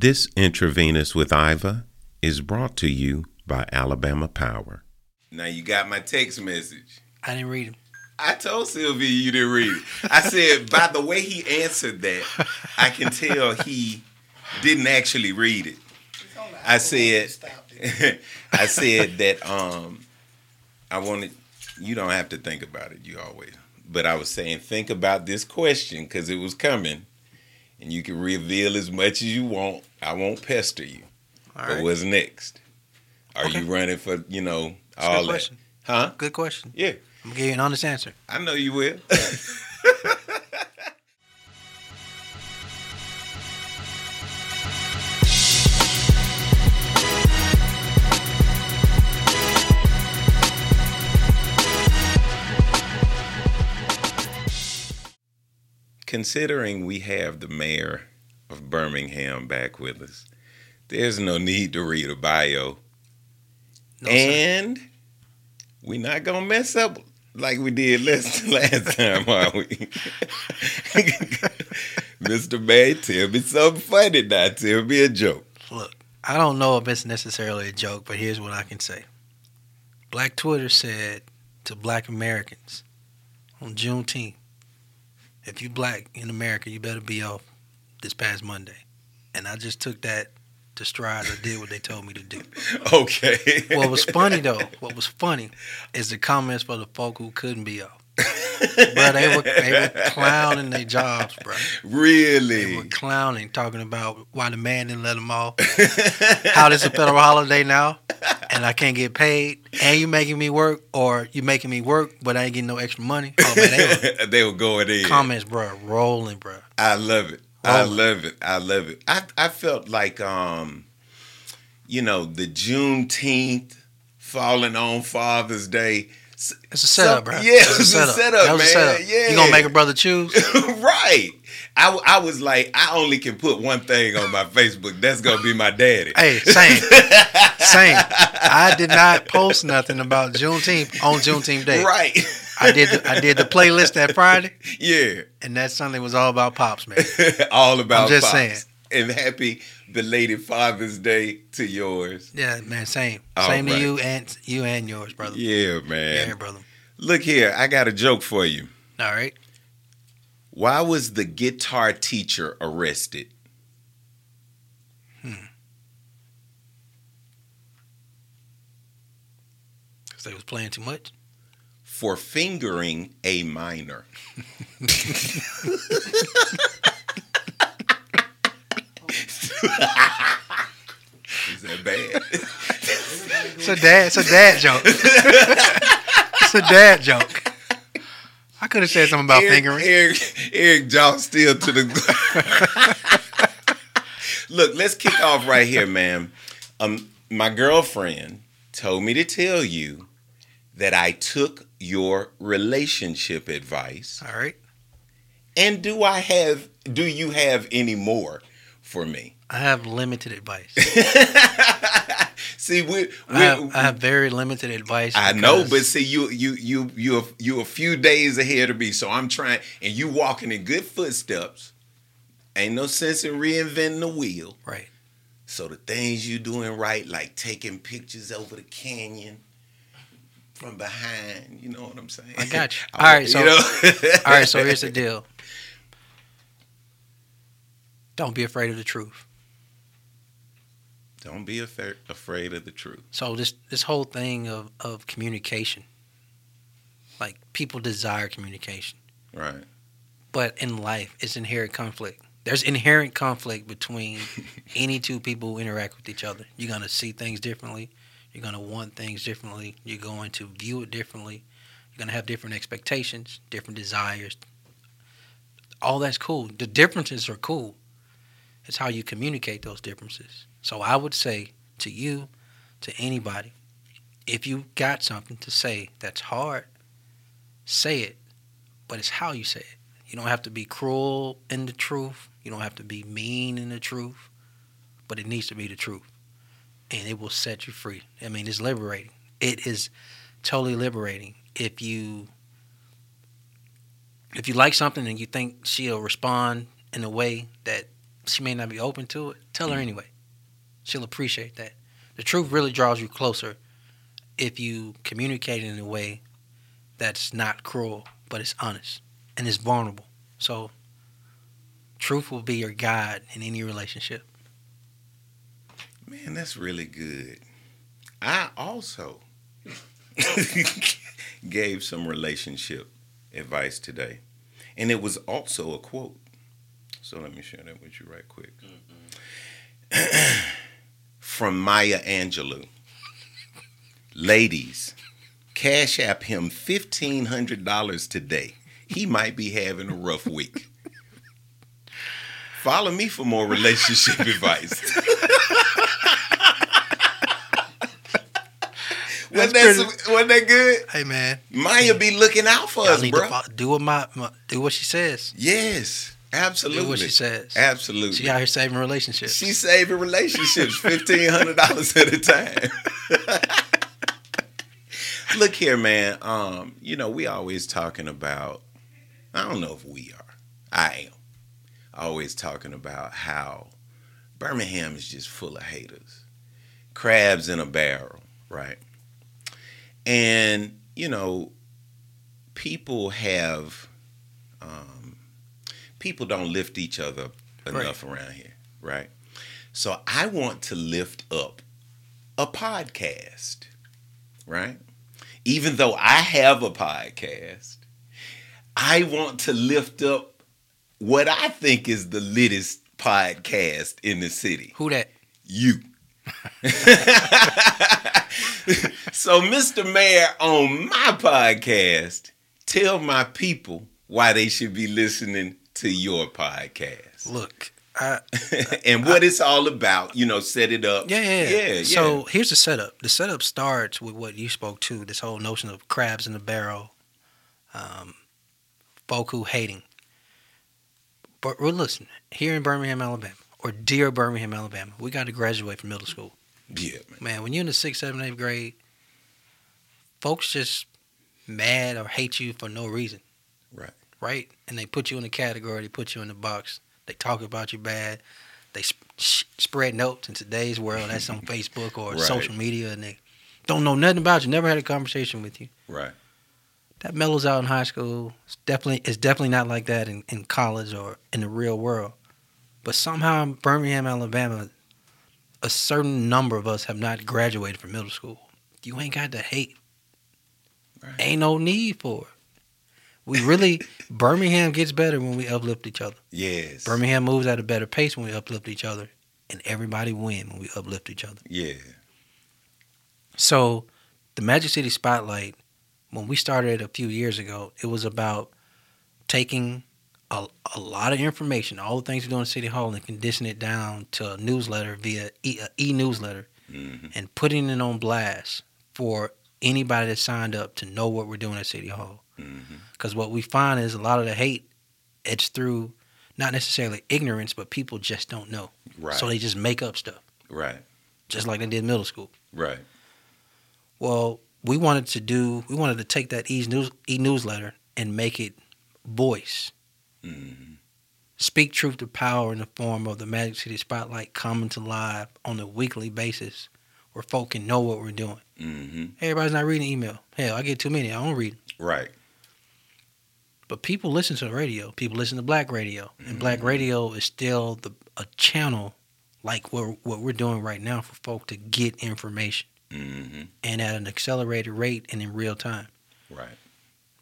This intravenous with Iva is brought to you by Alabama Power. Now you got my text message. I didn't read it. I told Sylvia you didn't read it. I said by the way he answered that, I can tell he didn't actually read it. I said I said that um I wanted you don't have to think about it, you always. But I was saying think about this question cuz it was coming and you can reveal as much as you want. I won't pester you. All but right. what's next? Are Okay. you running for, you know, That's all good that? question. Huh? Good question. Yeah. I'm gonna give you an honest answer. I know you will. Considering we have the mayor of Birmingham back with us, there's no need to read a bio. No, sir. and we're not gonna mess up like we did last last time, are we? Mr. May, tell me something funny now. Tell me a joke. Look, I don't know if it's necessarily a joke, but here's what I can say. Black Twitter said to black Americans on Juneteenth, if you black in America, you better be off this past Monday. And I just took that to stride or did what they told me to do. Okay. What was funny though, what was funny is the comments for the folk who couldn't be off. bro, they were they were clowning their jobs, bro. Really? They were clowning, talking about why the man didn't let them off. How this a federal holiday now, and I can't get paid, and you making me work, or you making me work, but I ain't getting no extra money. Oh man, they were they were going in. comments, bro, rolling, bro. I love it. I love it. I love it. I I felt like um, you know, the Juneteenth falling on Father's Day. It's a setup, Some- bro. Yeah, It's a setup, That man. setup. Yeah, You gonna make a brother choose? right. I, I was like, I only can put one thing on my Facebook. That's gonna be my daddy. Hey, same, same. I did not post nothing about Juneteenth on Juneteenth Day. Right. I did the, I did the playlist that Friday, yeah. and that Sunday was all about pops, man. All about I'm just Pops. saying. And happy belated Father's Day to yours. Yeah, man, same, All same right. to you and you and yours, brother. Yeah, man. Yeah, brother. Look here, I got a joke for you. All right. Why was the guitar teacher arrested? Hmm. Because they was playing too much. For fingering a minor. Is that bad? It's a dad. It's a dad joke. it's a dad joke. I could have said something about Eric, fingering. Eric, Eric jaw still to the. Look, let's kick off right here, man. Um, my girlfriend told me to tell you that I took your relationship advice. All right. And do I have? Do you have any more for me? I have limited advice. see, we, we I have, I have very limited advice. I know, but see, you you you you you a few days ahead of me, so I'm trying, and you walking in good footsteps. Ain't no sense in reinventing the wheel. right. So the things you doing right, like taking pictures over the canyon from behind, you know what I'm saying? I got you. Oh, all right, so- know? All right. So here's the deal. Don't be afraid of the truth. Don't be affa- afraid of the truth. So this this whole thing of of communication, like people desire communication, Right. but in life, it's inherent conflict. There's inherent conflict between any two people who interact with each other. You're gonna see things differently. You're gonna want things differently. You're going to view it differently. You're gonna have different expectations, different desires. All that's cool. The differences are cool. It's how you communicate those differences. So I would say to you, to anybody, if you got something to say that's hard, say it. But it's how you say it. You don't have to be cruel in the truth. You don't have to be mean in the truth. But it needs to be the truth. And it will set you free. I mean, it's liberating. It is totally liberating if you if you like something and you think she'll respond in a way that she may not be open to it. Tell her mm. anyway. She'll appreciate that. The truth really draws you closer if you communicate in a way that's not cruel, but it's honest and it's vulnerable. So, truth will be your guide in any relationship. Man, that's really good. I also gave some relationship advice today, and it was also a quote. So let me share that with you right quick. Mm-hmm. From Maya Angelou. Ladies, cash app him $1,500 today. He might be having a rough week. Follow me for more relationship advice. Wasn't that, wasn't that good? Hey man, Maya be looking out for y'all us, bro. to fo- do what my, my do what she says. Yes, absolutely. Do what she says. Absolutely. She out here saving relationships. She's saving relationships fifteen hundred dollars at a time. Look here, man. Um, you know, we always talking about I don't know if we are. I am. Always talking about how Birmingham is just full of haters. Crabs in a barrel, right? And, you know, people have um, people don't lift each other up enough around here, right? So I want to lift up a podcast, right? Even though I have a podcast, I want to lift up what I think is the littest podcast in the city. Who that? You. so, Mr. Mayor, on my podcast, tell my people why they should be listening to your podcast Look, I, and what it's all about. You know, set it up. yeah, yeah, yeah. yeah. So here's the setup. The setup starts with what you spoke to. This whole notion of crabs in the barrel, um, folk who hating. But listening here in Birmingham, Alabama, or dear Birmingham, Alabama. We got to graduate from middle school. yeah, man. Man, when you're in the sixth, seventh, eighth grade, folks just mad or hate you for no reason. Right. Right? And they put you in a category, they put you in a box, they talk about you bad, they sp- sh- spread notes in today's world. That's on Facebook or Right. social media, and they don't know nothing about you, never had a conversation with you. Right. That mellows out in high school. It's definitely, it's definitely not like that in, in college or in the real world. But somehow in Birmingham, Alabama, a certain number of us have not graduated from middle school. You ain't got to hate. Right. Ain't no need for it. We really Birmingham gets better when we uplift each other. Yes. Birmingham moves at a better pace when we uplift each other, and everybody win when we uplift each other. Yeah. So, the Magic City Spotlight, when we started a few years ago, it was about taking a, a lot of information, all the things we do in City Hall, and condensing it down to a newsletter via e newsletter, hmm and putting it on blast for anybody that signed up to know what we're doing at City Hall. Because what we find is a lot of the hate, it's through not necessarily ignorance, but people just don't know. Right. So they just make up stuff, right. just like they did in middle school. Right. Well, we wanted to do, we wanted to take that e news newsletter and make it voice, hmm speak truth to power in the form of the Magic City Spotlight coming to live on a weekly basis, where folk can know what we're doing. hmm Everybody's not reading email. Hell, I get too many. I don't read. Right. But people listen to the radio. People listen to black radio, and black radio is still the a channel like what what we're doing right now for folk to get information hmm and at an accelerated rate and in real time. Right.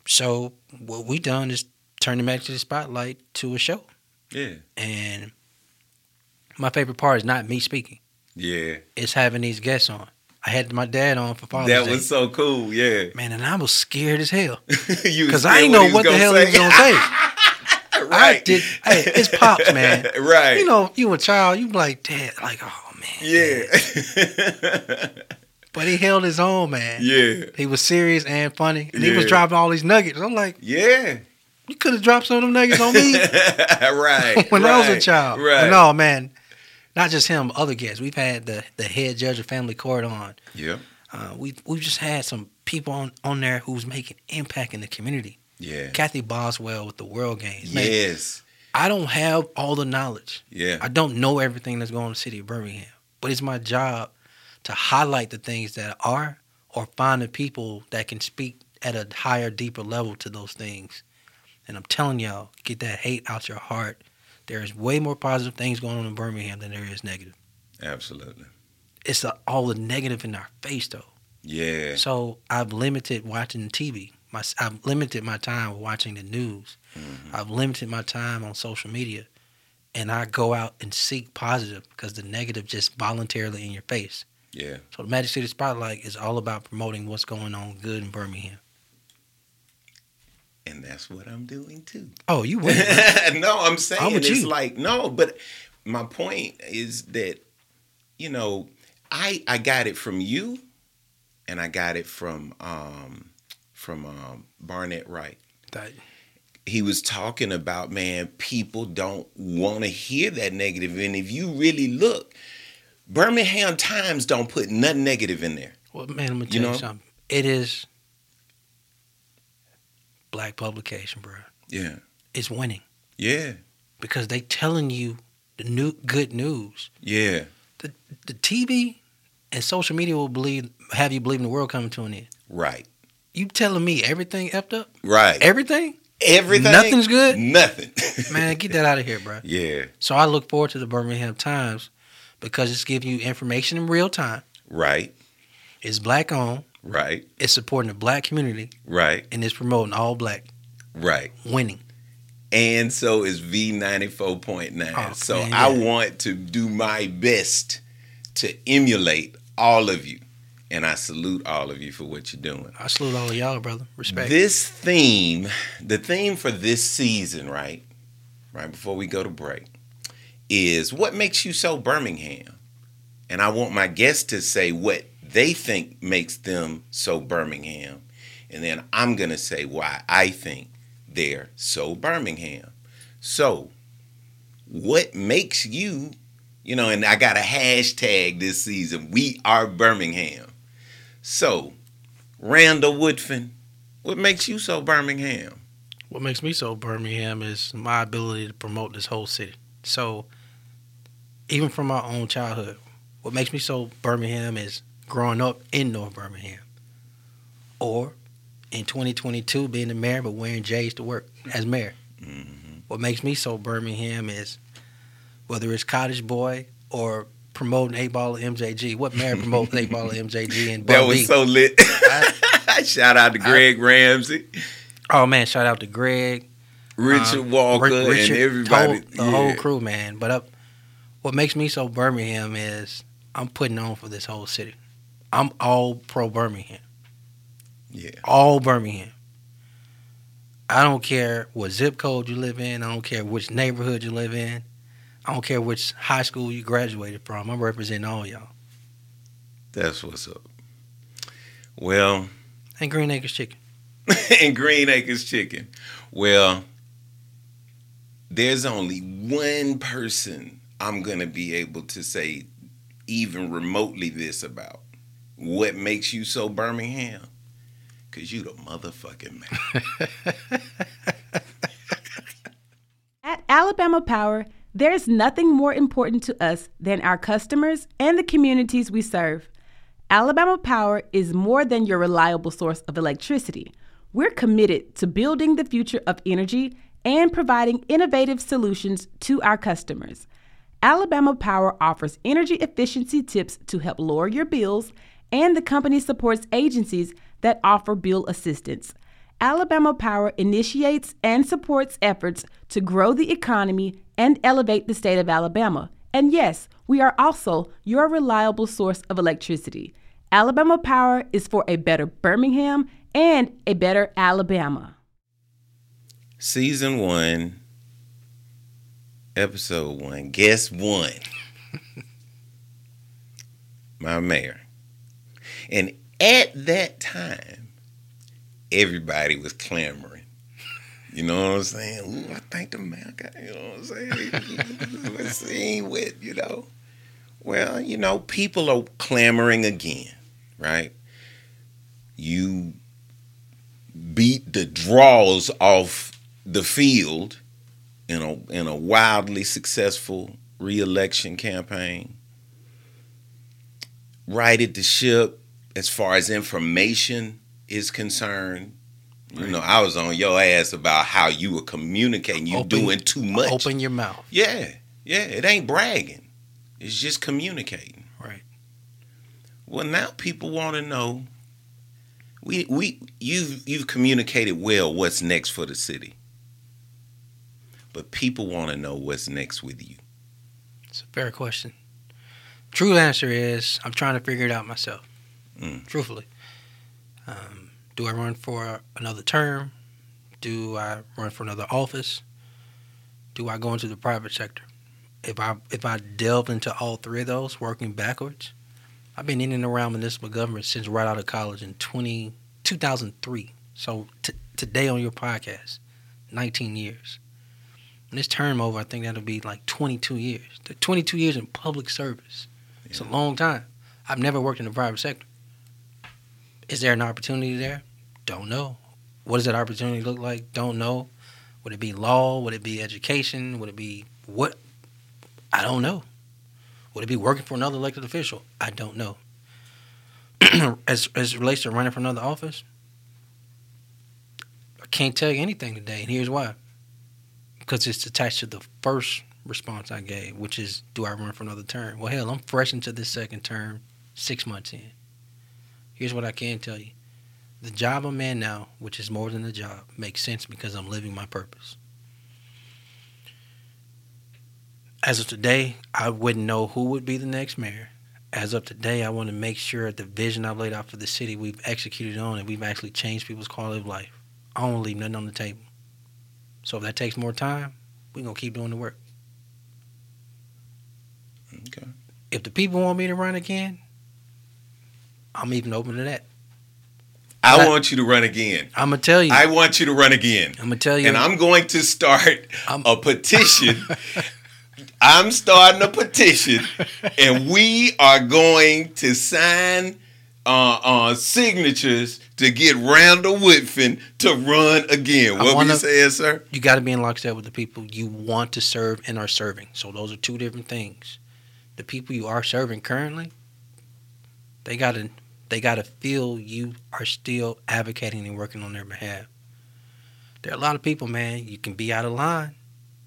So what we done is turn the Magic the Spotlight to a show, Yeah. and my favorite part is not me speaking; Yeah. it's having these guests on. I had my dad on for Father's that Day. was so cool. Yeah. Man, and I was scared as hell because I didn't know what the hell he was gonna say. right. I did. Hey, it's pops, man. right. You know, you a child, you be like, Dad, like, oh man. Yeah. But he held his own, man. yeah. He was serious and funny, and he was dropping all these nuggets. I'm like, Yeah. you could have dropped some of them nuggets on me right. when I was a child. Right. But no, man, not just him, other guests. We've had the the head judge of family court on. Yeah. Uh, we we've just had some people on on there who's making impact in the community. Yeah. Kathy Boswell with the World Games. Man, Yes. I don't have all the knowledge. Yeah. I don't know everything that's going on in the city of Birmingham. But it's my job to highlight the things that are or find the people that can speak at a higher, deeper level to those things. And I'm telling y'all, get that hate out your heart. There is way more positive things going on in Birmingham than there is negative. Absolutely. It's the, all the negative in our face, though. Yeah. So I've limited watching TV. My, I've limited my time watching the news. Mhm. I've limited my time on social media, and I go out and seek positive because the negative just voluntarily in your face. Yeah. So the Magic City Spotlight is all about promoting what's going on good in Birmingham. And that's what I'm doing too. Oh, you win. no, I'm saying I'm it's you. like no, but my point is that you know, I I got it from you and I got it from um from um Barnett Wright. That- He was talking about man, people don't want to hear that negative. and if you really look Birmingham Times don't put nothing negative in there. well, man, I'm gonna tell you, know? something. It is black publication, bro. Yeah. It's winning Yeah. because they telling you the new good news. Yeah. The the TV and social media will believe have you believe in the world coming to an end. Right. You telling me everything effed up? Right. Everything? Everything. Nothing's good? Nothing. Man, get that out of here, bro. yeah. So I look forward to the Birmingham Times because it's giving you information in real time. Right. It's black owned. Right. It's supporting the black community Right. and it's promoting all black Right. winning. And so is V94.9. Oh, so man, I yeah. want to do my best to emulate all of you. And I salute all of you for what you're doing. I salute all of y'all, brother. Respect. This theme, the theme for this season, right? Right before we go to break, is what makes you so Birmingham? And I want my guests to say what they think makes them so Birmingham. And then I'm going to say why I think they're so Birmingham. So, what makes you, you know, and I got a hashtag this season, we are Birmingham. So, Randall Woodfin, what makes you so Birmingham? what makes me so Birmingham is my ability to promote this whole city. So even from my own childhood, what makes me so Birmingham is growing up in North Birmingham. Or in 2022 being the mayor but wearing J's to work as mayor. Mhm. What makes me so Birmingham is whether it's Cottage Boy or promoting 8 Ball of MJG. What mayor promotes 8 Ball of MJG and That was B? so lit. Shout out to Greg Ramsey, Oh man, shout out to Greg, Richard Um, Walker, Ri- Richard, and everybody. the whole, whole crew, man. But up, what makes me so Birmingham is I'm putting on for this whole city. I'm all pro Birmingham, Yeah. all Birmingham. I don't care what zip code you live in. I don't care which neighborhood you live in. I don't care which high school you graduated from. I'm representing all y'all. That's what's up. Well, And Green Acres Chicken. and Green Acres Chicken. Well, there's only one person I'm going to be able to say even remotely this about. What makes you so Birmingham? Because you the motherfucking man. At Alabama Power, there's nothing more important to us than our customers and the communities we serve. Alabama Power is more than your reliable source of electricity. We're committed to building the future of energy and providing innovative solutions to our customers. Alabama Power offers energy efficiency tips to help lower your bills, and the company supports agencies that offer bill assistance. Alabama Power initiates and supports efforts to grow the economy and elevate the state of Alabama. And yes, we are also your reliable source of electricity. Alabama Power is for a better Birmingham and a better Alabama. Season one, episode one, guest one. My mayor. And at that time, everybody was clamoring. You know what I'm saying? Ooh, I think the mayor got, you know what I'm saying? Let's see with, you know. Well, you know, people are clamoring again, right? You beat the draws off the field in a in a wildly successful reelection campaign. Righted the ship as far as information is concerned. You know, I was on your ass about how you were communicating. You Open- doing too much. Open your mouth. Yeah, yeah. It ain't bragging. It's just communicating. Right. Well, now people want to know. We we you've you've communicated well what's next for the city, but people want to know what's next with you. It's a fair question. True answer is I'm trying to figure it out myself. Mm. Truthfully, um, do I run for another term? Do I run for another office? Do I go into the private sector? If I if I delve into all three of those, working backwards, I've been in and around municipal government since right out of college in 20, 2003. So t- today on your podcast, 19 years. When this term over, I think that'll be like 22 years. The 22 years in public service. It's a long time. I've never worked in the private sector. Is there an opportunity there? Don't know. What does that opportunity look like? Don't know. Would it be law? Would it be education? Would it be what? I don't know. Would it be working for another elected official? I don't know. as as relates to running for another office, I can't tell you anything today, and here's why. Because it's attached to the first response I gave, which is, do I run for another term? Well, hell, I'm fresh into this second term, six months in. Here's what I can tell you: the job I'm in now, which is more than a job, makes sense because I'm living my purpose. As of today, I wouldn't know who would be the next mayor. As of today, I want to make sure the vision I've laid out for the city we've executed on and we've actually changed people's quality of life. I don't leave nothing on the table. So if that takes more time, we're gonna keep doing the work. Okay. If the people want me to run again, I'm even open to that. I want you to run again. I'm gonna tell you. I want you to run again. I'm gonna tell you. And I'm going to start I'm- a petition. I'm starting a petition, and we are going to sign uh, uh, signatures to get Randall Woodfin to run again. What were wanna- you saying, sir? you got to be in lockstep with the people you want to serve and are serving. So those are two different things. The people you are serving currently, they gotta they gotta feel you are still advocating and working on their behalf. There are a lot of people, man. You can be out of line.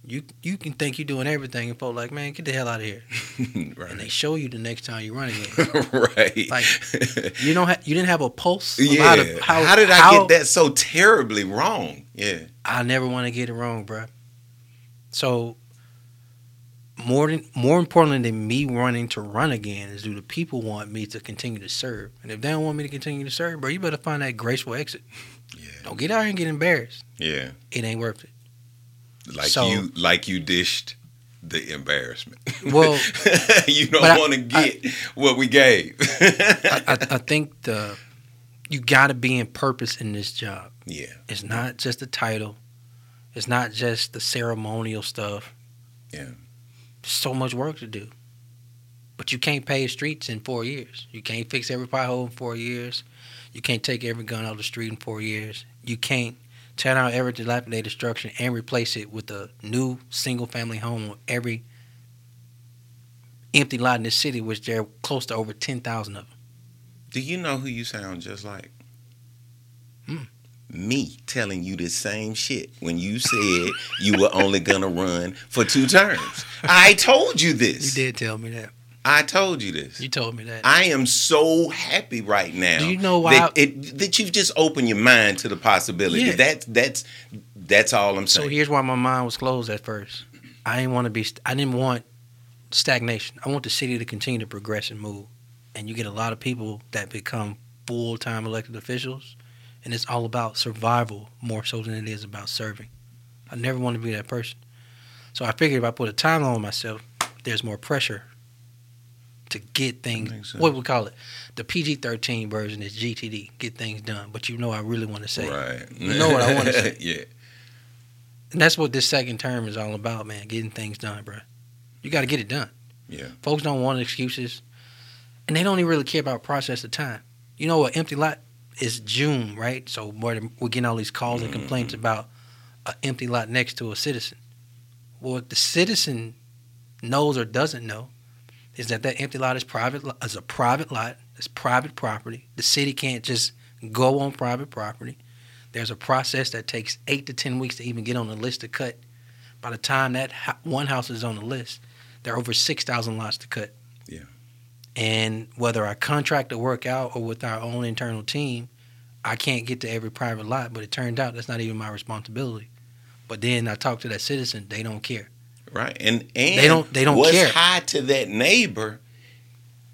You you can think you're doing everything, and folks like, man, get the hell out of here. right. And they show you the next time you run again. right. Like, You don't ha- you didn't have a pulse. of yeah. How, to, how, how, did I how- get that so terribly wrong? Yeah. I never want to get it wrong, bruh. So more than more importantly than me running to run again is do the people want me to continue to serve? And if they don't want me to continue to serve, bro, you better find that graceful exit. Yeah. Don't get out here and get embarrassed. Yeah. It ain't worth it. Like So- you like you dished the embarrassment. Well, you don't want to get what we gave. I, I, I think the you got to be in purpose in this job. yeah. It's not just the title. It's not just the ceremonial stuff. Yeah. So much work to do. But you can't pave streets in four years. You can't fix every pothole in four years. You can't take every gun out of the street in four years. You can't tear down every dilapidated structure and replace it with a new single family home on every empty lot in this city, which there are close to over 10,000 of them. Do you know who you sound just like? Me telling you the same shit when you said you were only gonna run for two terms. I told you this. You did tell me that. I told you this. You told me that. I am so happy right now. Do you know why that, it, that you've just opened your mind to the possibility. Yeah. That's that's that's all I'm saying. So here's why my mind was closed at first. I didn't want to be. I didn't want stagnation. I want the city to continue to progress and move. And you get a lot of people that become full time elected officials, and it's all about survival more so than it is about serving. I never want to be that person. So I figured if I put a timeline on myself, there's more pressure to get things. What we call it, the PG thirteen version is GTD, get things done. But you know, I really want to say, right. You know what I wanna say. yeah. And that's what this second term is all about, man. Getting things done, bro. You got to get it done. Yeah. Folks don't want excuses, and they don't even really care about process of time. You know what? Empty lot is June, right? So we're, we're getting all these calls and complaints mm-hmm. about an empty lot next to a citizen. what the citizen knows or doesn't know is that that empty lot is private is a private lot. It's private property. The city can't just go on private property. There's a process that takes eight to ten weeks to even get on the list to cut. By the time that ho- one house is on the list, there are over six thousand lots to cut. And whether I contract to work out or with our own internal team, I can't get to every private lot. But it turned out that's not even my responsibility. But then I talk to that citizen; they don't care. Right. And and They don't- they don't what's care. high to that neighbor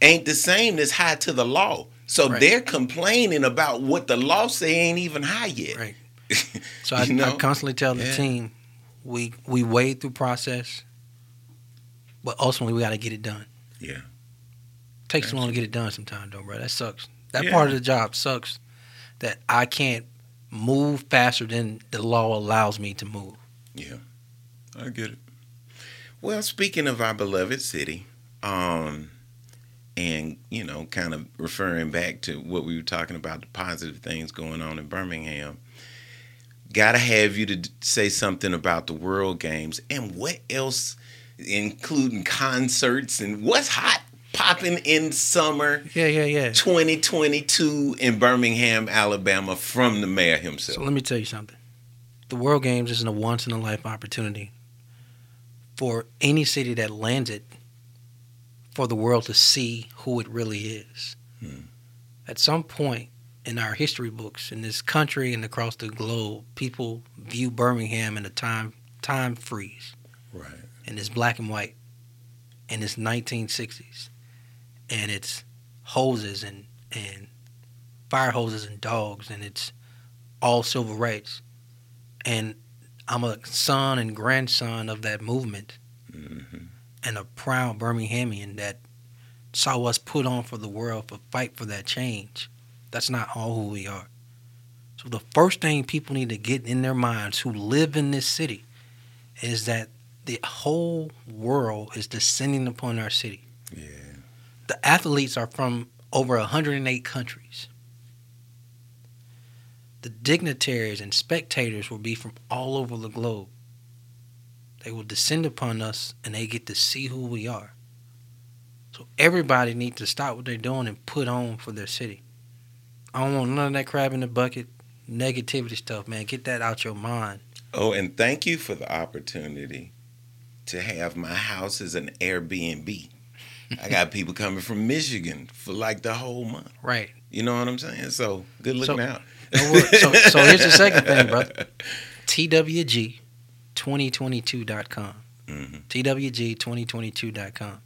ain't the same as high to the law. So Right. they're complaining about what the law say ain't even high yet. Right. So I, know? I constantly tell the Yeah. team, we we wade through process, but ultimately we got to get it done. Yeah. Takes too long to get it done sometimes, though, bro. That sucks. That Yeah. part of the job sucks. That I can't move faster than the law allows me to move. Yeah. I get it. Well, speaking of our beloved city, um, and you know, kind of referring back to what we were talking about, the positive things going on in Birmingham, gotta have you to say something about the World Games and what else, including concerts and what's hot popping in summer Yeah, yeah, yeah. 2022 in Birmingham, Alabama, from the mayor himself. So let me tell you something. The World Games isn't a once in a life opportunity for any city that lands it for the world to see who it really is. Hmm. At some point in our history books in this country and across the globe, people view Birmingham in a time time freeze. right. and it's black and white and it's 1960s and it's hoses and and fire hoses and dogs and it's all civil rights and i'm a son and grandson of that movement hmm and a proud birminghamian that saw us put on for the world for fight for that change that's not all who we are so the first thing people need to get in their minds who live in this city is that the whole world is descending upon our city. Yeah. The athletes are from over 108 countries. The dignitaries and spectators will be from all over the globe. They will descend upon us and they get to see who we are. So everybody needs to stop what they're doing and put on for their city. I don't want none of that crab in the bucket negativity stuff, man. Get that out your mind. Oh, and thank you for the opportunity to have my house as an Airbnb. I got people coming from Michigan for like the whole month. Right. You know what I'm saying? So good looking So- out. No so, so here's the second thing, brother. TWG2022.com. hmm TWG2022.com.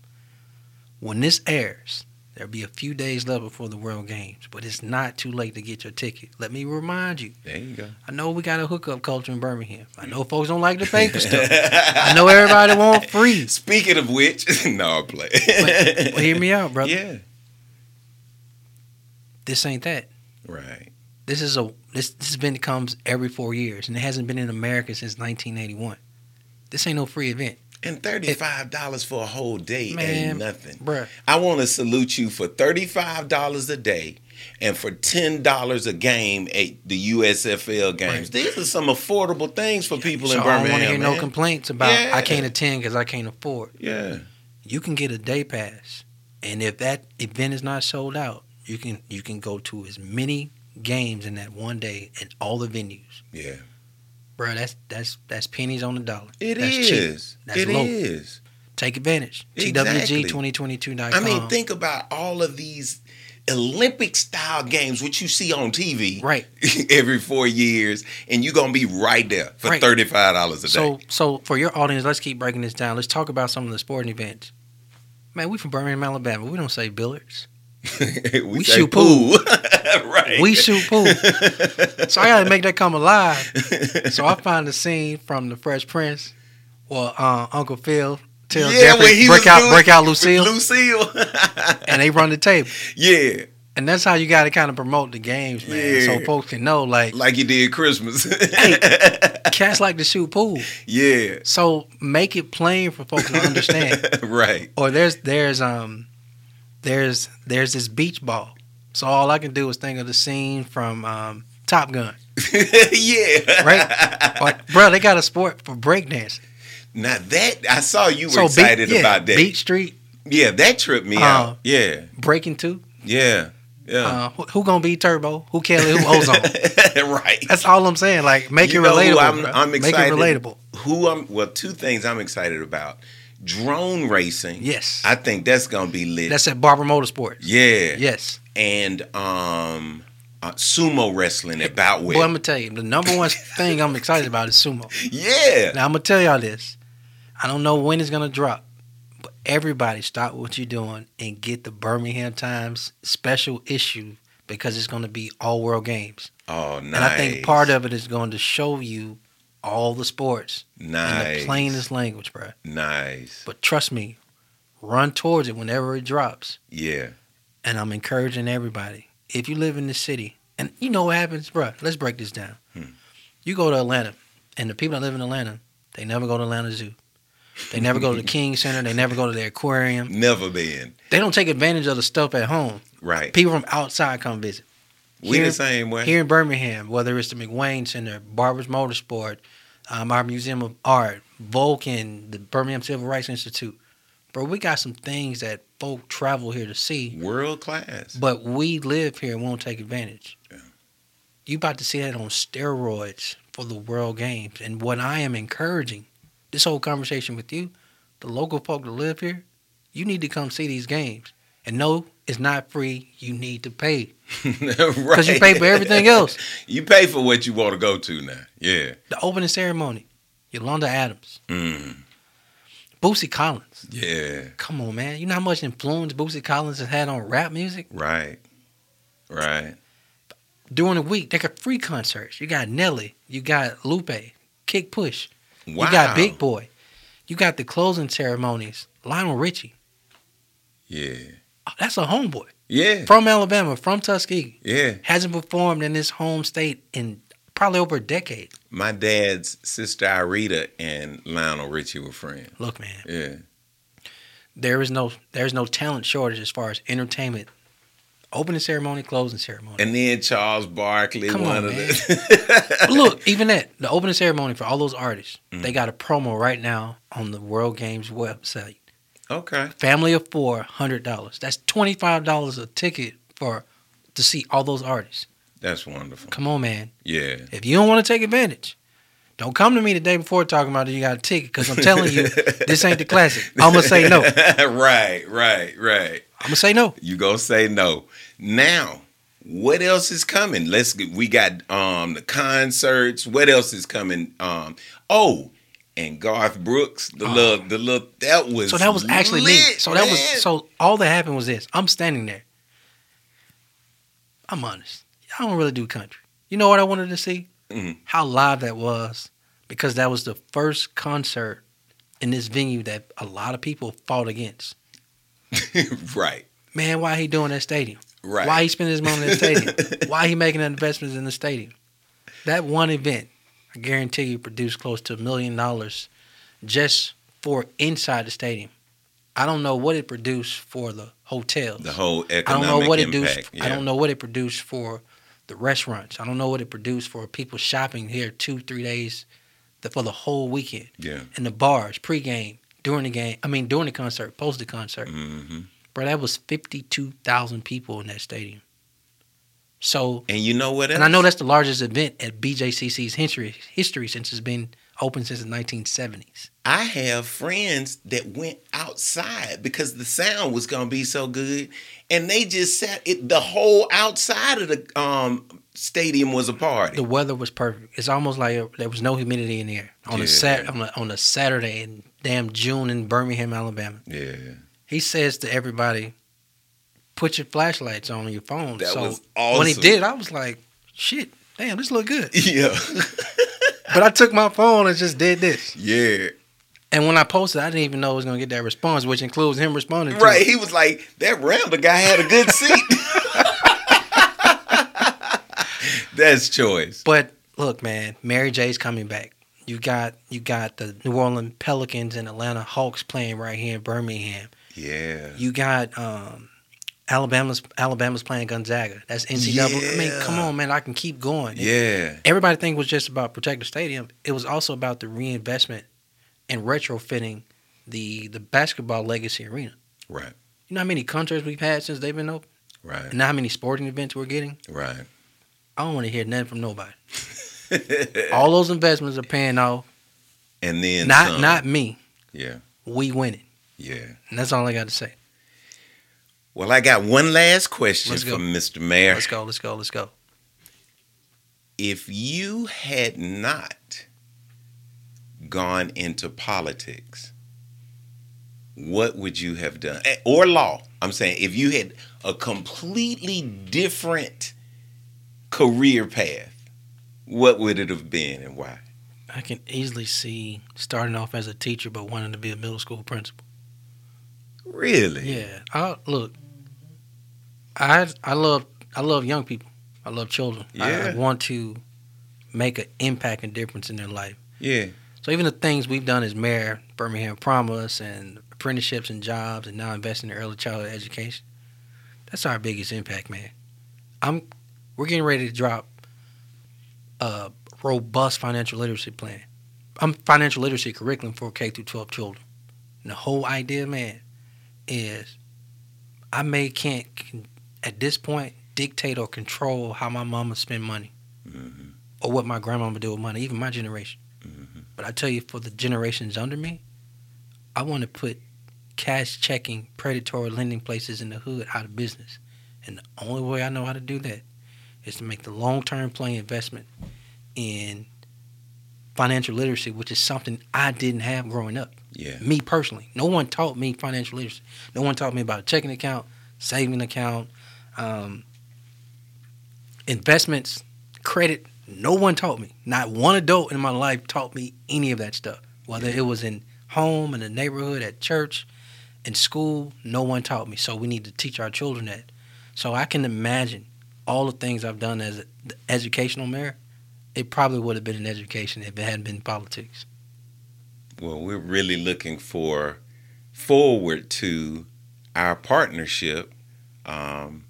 When this airs, there'll be a few days left before the World Games, but it's not too late to get your ticket. Let me remind you. There you go. I know we got a hookup culture in Birmingham. I know mm. folks don't like to pay for stuff. I know everybody want free. Speaking of which, no, I play. But, but hear me out, brother. Yeah. This ain't that. Right. This is a this this event comes every four years, and it hasn't been in America since 1981. This ain't no free event, And thirty-five dollars for a whole day Man, ain't nothing. bruh. I want to salute you for thirty-five dollars a day, and for ten dollars a game at the USFL games. Right. These are some affordable things for people so in I don't Birmingham. want to hear no complaints about Yeah. I can't attend because I can't afford. Yeah. You can get a day pass, and if that event is not sold out, you can you can go to as many games in that one day in all the venues. Yeah. Bro, that's that's that's pennies on the dollar. It that's is. cheap. That's It low. is. Take advantage. Exactly. TWG2022.com. I mean, think about all of these Olympic style games, which you see on TV right. every four years, and you're gonna be right there for Right. thirty-five dollars a So day. so for your audience, let's keep breaking this down. Let's talk about some of the sporting events. Man, we from Birmingham, Alabama. We don't say billiards. we we shoot pool. right. We shoot pool. so I got to make that come alive. So I find the scene from the Fresh Prince, where uh, Uncle Phil tell yeah, Jeffrey break out break out Lucille, Lucille. and they run the table. yeah, And that's how you got to kind of promote the games, man, Yeah. so folks can know like like you did Christmas. cats like to shoot pool. yeah, So make it plain for folks to understand. right. or there's there's um there's there's this beach ball. So all I can do is think of the scene from um, Top Gun, yeah, right? Or, bro, they got a sport for breakdancing. Now that I saw you were So excited yeah, about that. Beat Street Yeah, that tripped me Uh, out. Yeah, breaking two. yeah, yeah. Uh, who, who gonna be Turbo? Who Kelly? Who Ozone? right. That's all I'm saying. Like make You it relatable. I'm. I'm Make it relatable. Who I'm well, two things I'm excited about: drone racing. Yes. I think that's gonna be lit. That's at Barber Motorsports. yeah, Yes. and um, uh, sumo wrestling at. Boy, I'm gonna tell you, the number one thing I'm excited about is sumo. yeah, Now I'm gonna tell y'all this. I don't know when it's gonna drop, but everybody stop what you're doing and get the Birmingham Times special issue because it's gonna be all world games. oh nice. And I think part of it is going to show you all the sports in nice, the plainest language, bro. nice. But trust me, run towards it whenever it drops. Yeah, And I'm encouraging everybody. If you live in the city, and you know what happens, bro, let's break this down. Hmm. You go to Atlanta, and the people that live in Atlanta, they never go to Atlanta Zoo. They never go to the King Center. They never go to the aquarium. never been They don't take advantage of the stuff at home. right. People from outside come visit. We here- the same way. Here in Birmingham, whether it's the McWane Center, Barbers Motorsport, um, our Museum of Art, Vulcan, the Birmingham Civil Rights Institute, bro, we got some things that folk travel here to see, World class. but we live here and won't take advantage. Yeah. You about to see that on steroids for the World Games, and what I am encouraging, this whole conversation with you, the local folk that live here, you need to come see these games. And no, it's not free. You need to pay Because because you pay for everything else. You pay for what you want to go to now. Yeah. The opening ceremony, Yolanda Adams, Mm, Bootsy Collins. yeah. Come on, man. You know how much influence Bootsy Collins has had on rap music? Right. Right. During the week, they got free concerts. You got Nelly, you got Lupe, Kick Push, Wow. you got Big Boi, you got the closing ceremonies, Lionel Richie. Yeah. That's a homeboy Yeah. from Alabama, from Tuskegee. Yeah. Hasn't performed in his home state in probably over a decade. My dad's sister Irita and Lionel Richie were friends. Look, man, Yeah. there is no there's no talent shortage as far as entertainment. Opening ceremony, closing ceremony. And then Charles Barkley, Come one on, of man. the. Look, even that, the opening ceremony for all those artists, Mm. they got a promo right now on the World Games website. Okay. Family of four, hundred dollars. That's twenty five dollars a ticket for to see all those artists. That's wonderful. Come on, man. Yeah. If you don't want to take advantage, don't come to me the day before talking about that you got a ticket because I'm telling you, this ain't the classic. I'm gonna say no. right, right, right, I'm gonna say no. You gonna say no. Now, what else is coming? Let's get we got um the concerts. What else is coming? Um oh, and Garth Brooks, the Oh. little the little that was So that was actually me. So that was so all that happened was this. I'm standing there. I'm honest. I don't really do country. You know what I wanted to see? Mhm. How live that was, because that was the first concert in this venue that a lot of people fought against. right, Man, why he doing that stadium? right. Why he spending his money in the stadium? why he making investments in the stadium? That one event, I guarantee you, produced close to a million dollars just for inside the stadium. I don't know what it produced for the hotels. the whole economic I don't know what it impact. produced. I don't know what it produced for the restaurants. I don't know what it produced for people shopping here two, three days for the whole weekend. Yeah. In the bars, pregame, during the game. I mean, during the concert, post the concert. hmm Bro, that was fifty-two thousand people in that stadium. So, And you know what else? and I know that's the largest event at BJCC's history history since it's been open since the nineteen seventies. I have friends that went outside because the sound was gonna be so good, and they just sat. It the whole outside of the um stadium was a party. The weather was perfect. It's almost like there was no humidity in the air on Yeah. a sat on a, on a Saturday in damn June in Birmingham, Alabama. yeah, He says to everybody, "Put your flashlights on your phone." That so was when he did, I was like, "Shit, damn, this look good." yeah, but I took my phone and just did this. yeah. And when I posted, I didn't even know it was gonna get that response, which includes him responding. To Right. He was like, that Randall guy had a good seat. That's choice. But look, man, Mary J's coming back. You got you got the New Orleans Pelicans and Atlanta Hawks playing right here in Birmingham. Yeah. You got um, Alabama's Alabama's playing Gonzaga. That's NCAA. I mean, come on, man, I can keep going. Yeah. Everybody think it was just about Protective Stadium. It was also about the reinvestment and retrofitting the the basketball legacy arena. Right. You know how many concerts we've had since they've been open? Right. And how many sporting events we're getting? Right. I don't want to hear nothing from nobody. All those investments are paying off. And then not some. not me. Yeah. We winning. Yeah. And that's all I got to say. Well, I got one last question from Mr. Mayor. Let's go. Let's go. Let's go. If you had not gone into politics, what would you have done? Eh, Or law. I'm saying if you had a completely different career path, what would it have been and why? I can easily see starting off as a teacher, but wanting to be a middle school principal. Really? Yeah. I, look, I I love I love young people. I love children. I, I want to make an impact and difference in their life. Yeah. So even the things we've done as mayor, Birmingham Promise, and apprenticeships and jobs, and now investing in early childhood education, that's our biggest impact, man. I'm we're getting ready to drop a robust financial literacy plan. I'm financial literacy curriculum for K through 12 children. And the whole idea, man, is I may can't at this point dictate or control how my mama spend money Mhm. or what my grandmama do with money, even my generation. Mhm. But I tell you, for the generations under me, I want to put cash checking, predatory lending places in the hood out of business. And the only way I know how to do that is to make the long term play investment in financial literacy, which is something I didn't have growing up. Yeah. Me personally, no one taught me financial literacy. No one taught me about a checking account, saving account, um, investments, credit. No one taught me. Not one adult in my life taught me any of that stuff. Whether it was in home, in the neighborhood, at church, in school, no one taught me. So we need to teach our children that. So I can imagine all the things I've done as an educational mayor. It probably would have been in education if it hadn't been politics. Well, we're really looking for forward to our partnership um,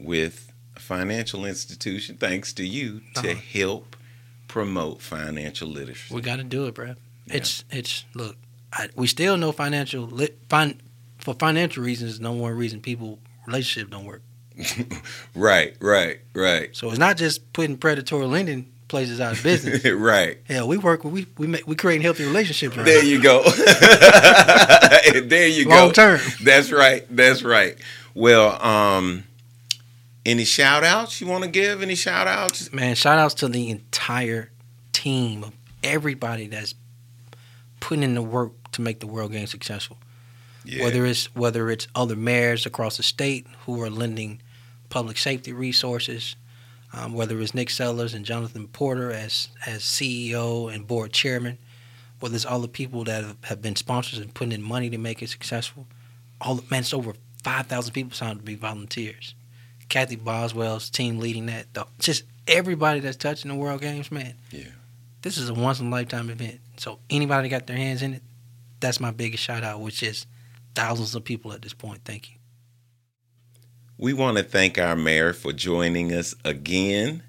with a financial institution, thanks to you, to Uh-huh. help promote financial literacy. We got to do it, bro. It's it's look. I, we still know financial lit, fin, for financial reasons. No one reason people relationships don't work. right, right, right, So it's not just putting predatory lending places out of business. right. Hell, we work. We we make, we create healthy relationships. Right There you go. there you go. Long term. That's right. That's right. Well, um, any shout outs you want to give? Any shout outs? Man, shout outs to the entire team of everybody that's putting in the work to make the World Game successful. Yeah. Whether it's whether it's other mayors across the state who are lending public safety resources, um, whether it's Nick Sellers and Jonathan Porter as as CEO and board chairman, whether it's all the people that have, have been sponsors and putting in money to make it successful. All the, man, it's over five thousand people signed to be volunteers. Kathy Boswell's team leading that. The, just everybody that's touching the World Games, man. Yeah. This is a once in a lifetime event. So anybody got their hands in it, that's my biggest shout out, which is thousands of people at this point. Thank you. We want to thank our mayor for joining us again.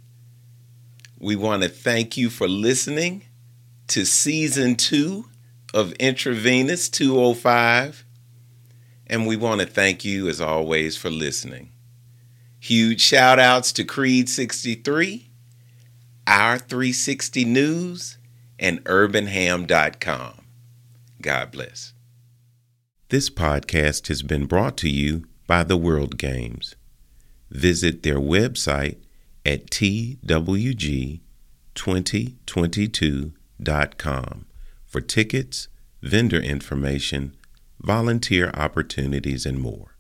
We want to thank you for listening to season two of Intravenous 205. And we want to thank you, as always, for listening. Huge shout outs to Creed 63, Our 360 News, and UrbanHam.com. God bless. This podcast has been brought to you by the World Games. Visit their website at twg2022.com for tickets, vendor information, volunteer opportunities, and more.